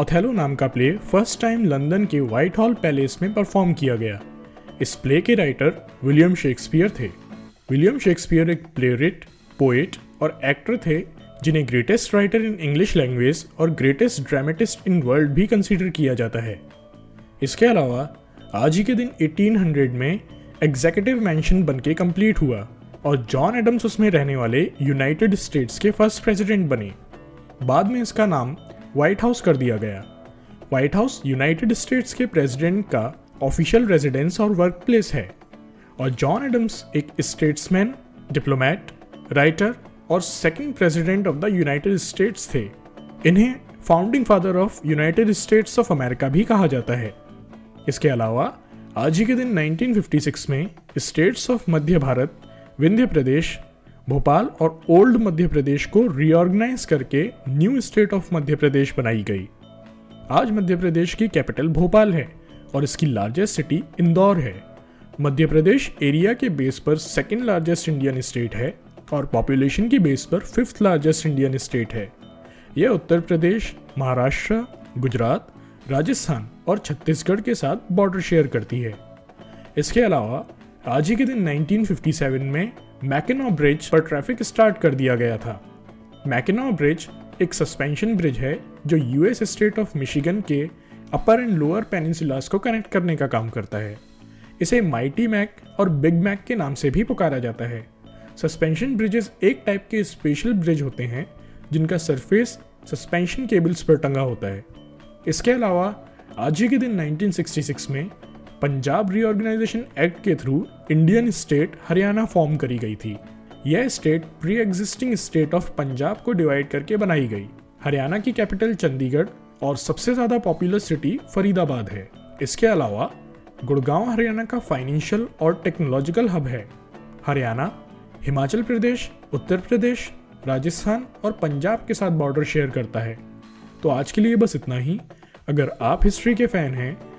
Othello नाम का play first time London के व्हाइट हॉल पैलेस में परफॉर्म किया गया। इस प्ले के राइटर विलियम शेक्सपियर थे। विलियम शेक्सपियर एक प्लेरिट पोएट और एक्टर थे, जिन्हें greatest writer in English language और ग्रेटेस्ट ड्रामेटिस्ट इन वर्ल्ड भी कंसीडर किया जाता है। इसके अलावा, आज ही के दिन 1800 में एग्जीक्यूटिव मैंशन बनके कंप्लीट हुआ और जॉन एडम्स उसमें रहने वाले यूनाइटेड स्टेट्स के फ़र्स्ट प्रेसिडेंट बने। बाद में इसका नाम व्हाइट हाउस कर दिया गया। व्हाइट हाउस यूनाइटेड स्टेट्स के प्रेसिडेंट का ऑफिशियल रेजिडेंस और वर्क प्लेस है। और जॉन एडम्स एक स्टेट्समैन डिप्लोमेट राइटर और second president of the United States थे। इन्हें founding father of United States of America भी कहा जाता है। इसके अलावा, आज ही के दिन 1956 में स्टेट्स ऑफ़ मध्य भारत विंध्य प्रदेश भोपाल और ओल्ड मध्य प्रदेश को रीऑर्गेनाइज करके new state of Madhya Pradesh बनाई गई। आज मध्य प्रदेश की कैपिटल भोपाल है और इसकी लार्जेस्ट सिटी इंदौर है। मध्य प्रदेश एरिया के बेस पर सेकेंड लार्जेस्ट इंडियन स्टेट है और पॉपुलेशन की बेस पर फिफ्थ लार्जेस्ट इंडियन स्टेट है। यह उत्तर प्रदेश, महाराष्ट्र, गुजरात, राजस्थान और छत्तीसगढ़ के साथ बॉर्डर शेयर करती है। इसके अलावा, आज ही के दिन 1957 में मैकेनॉ ब्रिज पर ट्रैफ़िक स्टार्ट कर दिया गया था। मैकेनॉ ब्रिज एक सस्पेंशन ब्रिज है जो यूएस स्टेट ऑफ़ मिशिगन के अपर एंड लोअर पेनिनसुलास को कनेक्ट करने का काम करता है। इसे माइटी मैक और बिग मैक के नाम से भी पुकारा जाता है। सस्पेंशन ब्रिजेस एक टाइप के स्पेशल ब्रिज होते हैं, जिनका सरफेस सस्पेंशन केबल्स पर टंगा होता है। इसके अलावा, आज ही के दिन 1966 में पंजाब रीऑर्गेनाइजेशन एक्ट के through Indian state Haryana form करी गई थी। यह state pre existing state of Punjab को डिवाइड करके बनाई गई। हरियाणा की कैपिटल चंडीगढ़ और सबसे ज़्यादा पॉपुलर सिटी फरीदाबाद है। इसके अलावा, गुड़गांव हरियाणा का फाइनेंशियल और टेक्नोलॉजिकल हब है। हरियाणा, हिमाचल प्रदेश, उत्तर प्रदेश, राजस्थान और पंजाब के साथ बॉर्डर शेयर करता है। तो आज के लिए बस इतना ही। अगर आप हिस्ट्री के फ़ैन हैं